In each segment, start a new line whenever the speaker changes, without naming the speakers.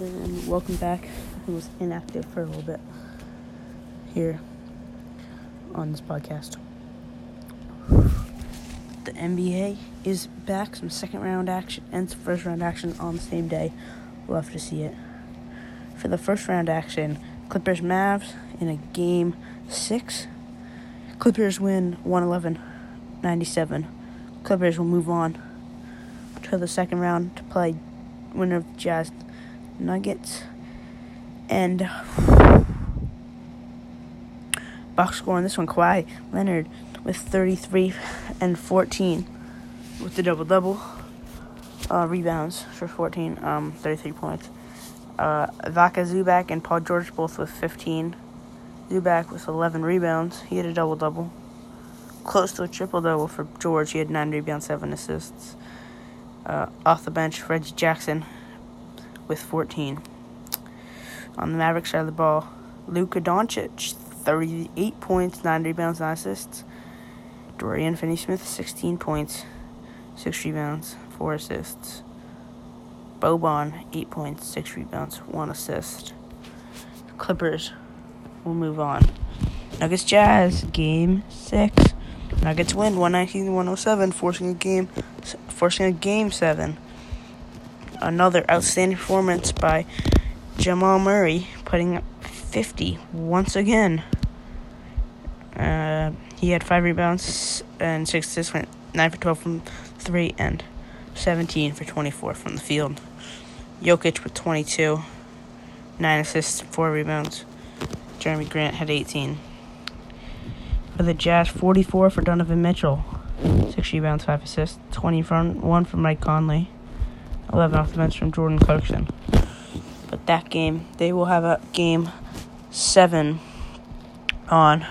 and welcome back. I was inactive for a little bit here on this podcast. The NBA is back. Some second round action and some first round action on the same day. We'll have to see it. For the first round action, Clippers Mavs in a game six. Clippers win 111 97. Clippers will move on to the second round to play winner of Jazz Nuggets. And box score on this one, Kawhi Leonard with 33 and 14 with the double double. Uh, rebounds for 14, um, 33 points. Uh, Vaka Zubac and Paul George both with 15. Zubac with 11 rebounds. He had a double double. Close to a triple double for George. He had 9 rebounds, 7 assists. Uh, off the bench, Reggie Jackson with 14. On the Mavericks side of the ball, Luka Doncic, 38 points, 9 rebounds, 9 assists. Dorian Finney Smith, 16 points, 6 rebounds, 4 assists. Boban, 8 points, 6 rebounds, 1 assist. Clippers we'll move on. Nuggets Jazz, game 6. Nuggets win 119-107, forcing a game forcing a game 7 another outstanding performance by Jamal Murray, putting up 50 once again. Uh, he had five rebounds and six assists, went 9 for 12 from 3 and 17 for 24 from the field. Jokic with 22, 9 assists, 4 rebounds. Jerami Grant had 18. For the Jazz, 44 for Donovan Mitchell, 6 rebounds, 5 assists, 20 from 1 from Mike Conley. 11 off the bench from Jordan Clarkson. But that game, they will have a game 7 on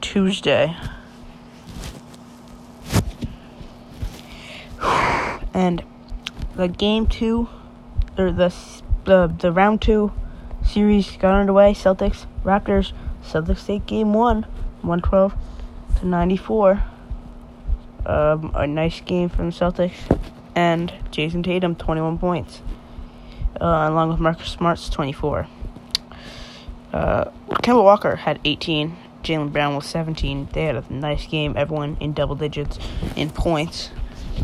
Tuesday. And the game 2 or the the the round 2 series got underway. Celtics Raptors Celtics take game 1 112 to 94. Um, a nice game from the Celtics and Jayson Tatum, 21 points, uh, along with Marcus Smart's 24. Uh, Kemba Walker had 18. Jaylen Brown was 17. They had a nice game. Everyone in double digits in points.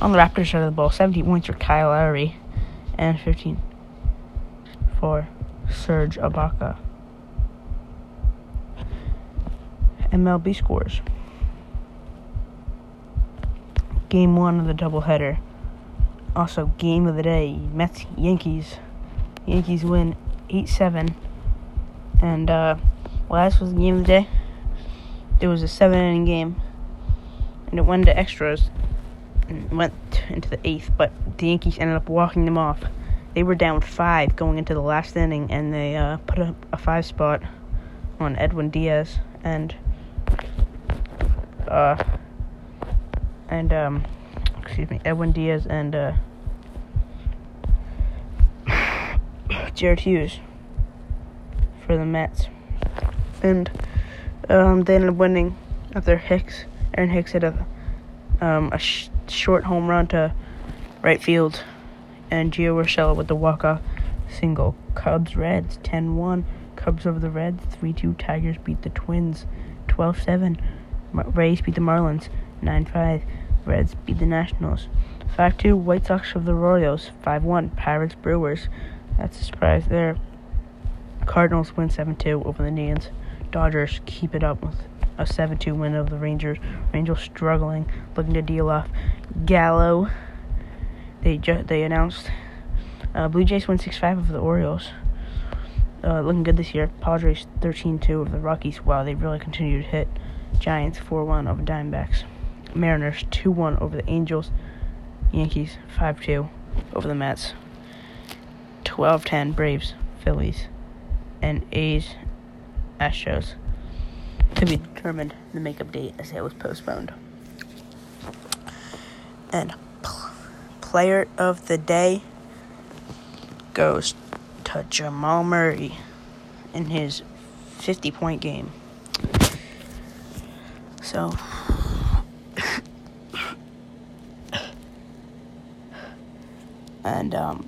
On the Raptors side of the ball, 17 points for Kyle Lowry and 15 for Serge Ibaka. MLB scores. Game one of the doubleheader. Also, game of the day Mets Yankees. Yankees win 8 7. And uh, last was the game of the day. There was a 7 inning game. And it went to extras. And went into the eighth. But the Yankees ended up walking them off. They were down 5 going into the last inning. And they uh, put a, a 5 spot on Edwin Diaz. And. Uh, and um excuse me, Edwin Diaz and uh, Jared Hughes for the Mets. And um, they ended up winning after Hicks. Aaron Hicks hit a, um, a sh- short home run to right field, and Gio Urshela with the walk-off single. Cubs Reds 10-1. Cubs over the Reds 3-2. Tigers beat the Twins 12-7. Rays beat the Marlins 9-5. Reds beat the Nationals. 5 2 White Sox of the Royals. 5 1 Pirates Brewers. That's a surprise there. Cardinals win 7 2 over the Indians. Dodgers keep it up with a 7 2 win over the Rangers. Rangers struggling, looking to deal off Gallo. They ju- they announced uh, Blue Jays win 6 5 over the Orioles. Uh, looking good this year. Padres 13 2 over the Rockies. Wow, they really continue to hit. Giants 4 1 over Diamondbacks. Mariners 2 1 over the Angels. Yankees 5 2 over the Mets. 12 10 Braves, Phillies, and A's, Astros. To be determined the makeup date as it was postponed. And pl- player of the day goes to Jamal Murray in his 50 point game. So and um,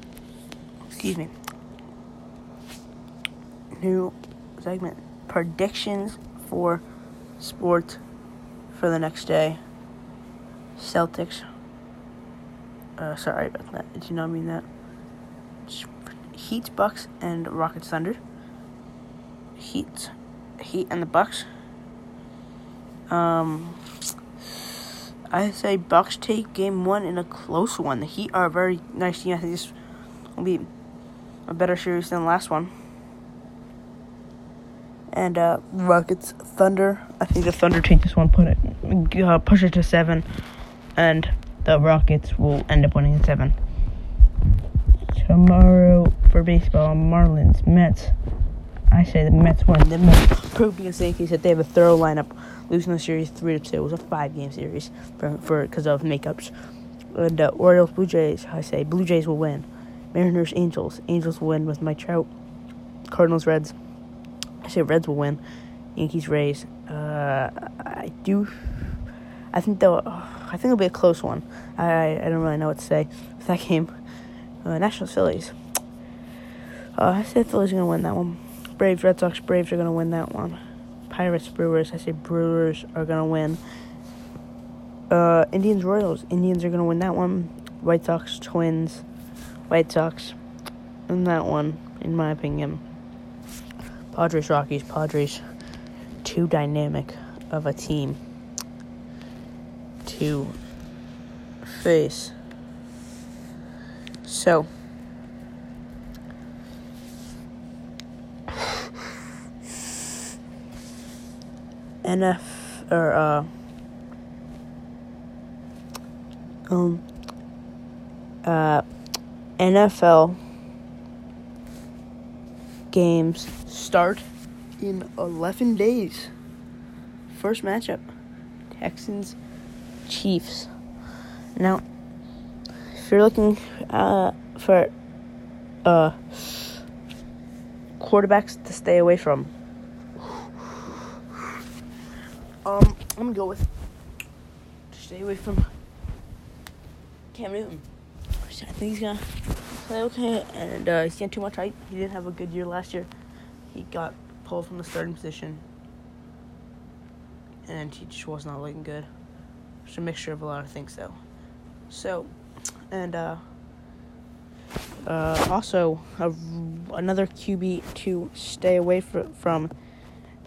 excuse me, new segment predictions for sports for the next day. Celtics. Uh, sorry about that. Did not mean that. Heat, Bucks, and Rockets Thunder. Heat, Heat, and the Bucks. Um, I say Bucks take game one in a close one. The Heat are a very nice team. I think this will be a better series than the last one. And uh, Rockets Thunder. I think the Thunder take this one, put it, uh, push it to seven, and the Rockets will end up winning seven. Tomorrow for baseball, Marlins, Mets. I say the Mets win. The Mets proving the same case that they have a thorough lineup, losing the series three to two. It was a five game series for for because of makeups. And uh, Orioles, Blue Jays. I say Blue Jays will win. Mariners, Angels. Angels will win with Mike Trout. Cardinals, Reds. I say Reds will win. Yankees, Rays. Uh, I do. I think though. I think it'll be a close one. I I don't really know what to say with that game. Uh, Nationals, Phillies. Uh, I say Phillies are gonna win that one. Braves, Red Sox, Braves are gonna win that one. Pirates, Brewers. I say Brewers are gonna win. Uh, Indians, Royals. Indians are gonna win that one. White Sox, Twins. White Sox. and that one, in my opinion. Padres, Rockies. Padres. Too dynamic of a team to face. So, NF or uh um uh NFL games start in 11 days. First matchup Texans Chiefs. Now, if you're looking uh, for uh, quarterbacks to stay away from, um, I'm gonna go with stay away from Cam Newton. I think he's gonna play okay, and uh, he's getting too much hype. He didn't have a good year last year. He got pulled from the starting position, and he just was not looking good. It's a mixture of a lot of things, though. So, and uh, uh, also a, another QB to stay away fr- from,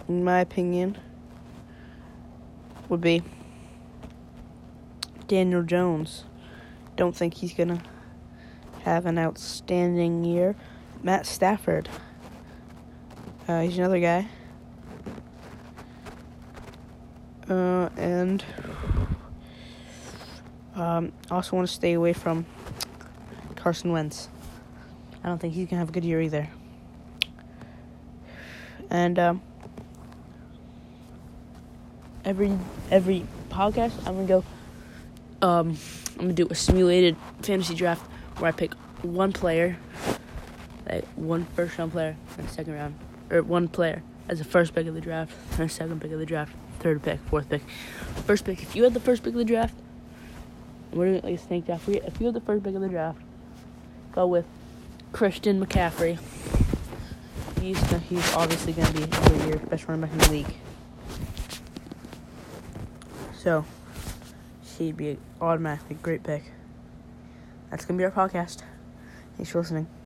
in my opinion, would be Daniel Jones. Don't think he's gonna have an outstanding year. Matt Stafford. Uh, he's another guy. Uh, and um, also want to stay away from Carson Wentz. I don't think he's gonna have a good year either. And um, every every podcast, I'm gonna go. Um, I'm gonna do a simulated fantasy draft where I pick one player, like one first round player and second round, or one player as the first pick of the draft, and a second pick of the draft, third pick, fourth pick, first pick. If you had the first pick of the draft, we're doing like a snake draft. If you had the first pick of the draft, go with Christian McCaffrey. He's he's obviously gonna be year best running back in the league. So she'd be automatically great pick. That's gonna be our podcast. Thanks for listening.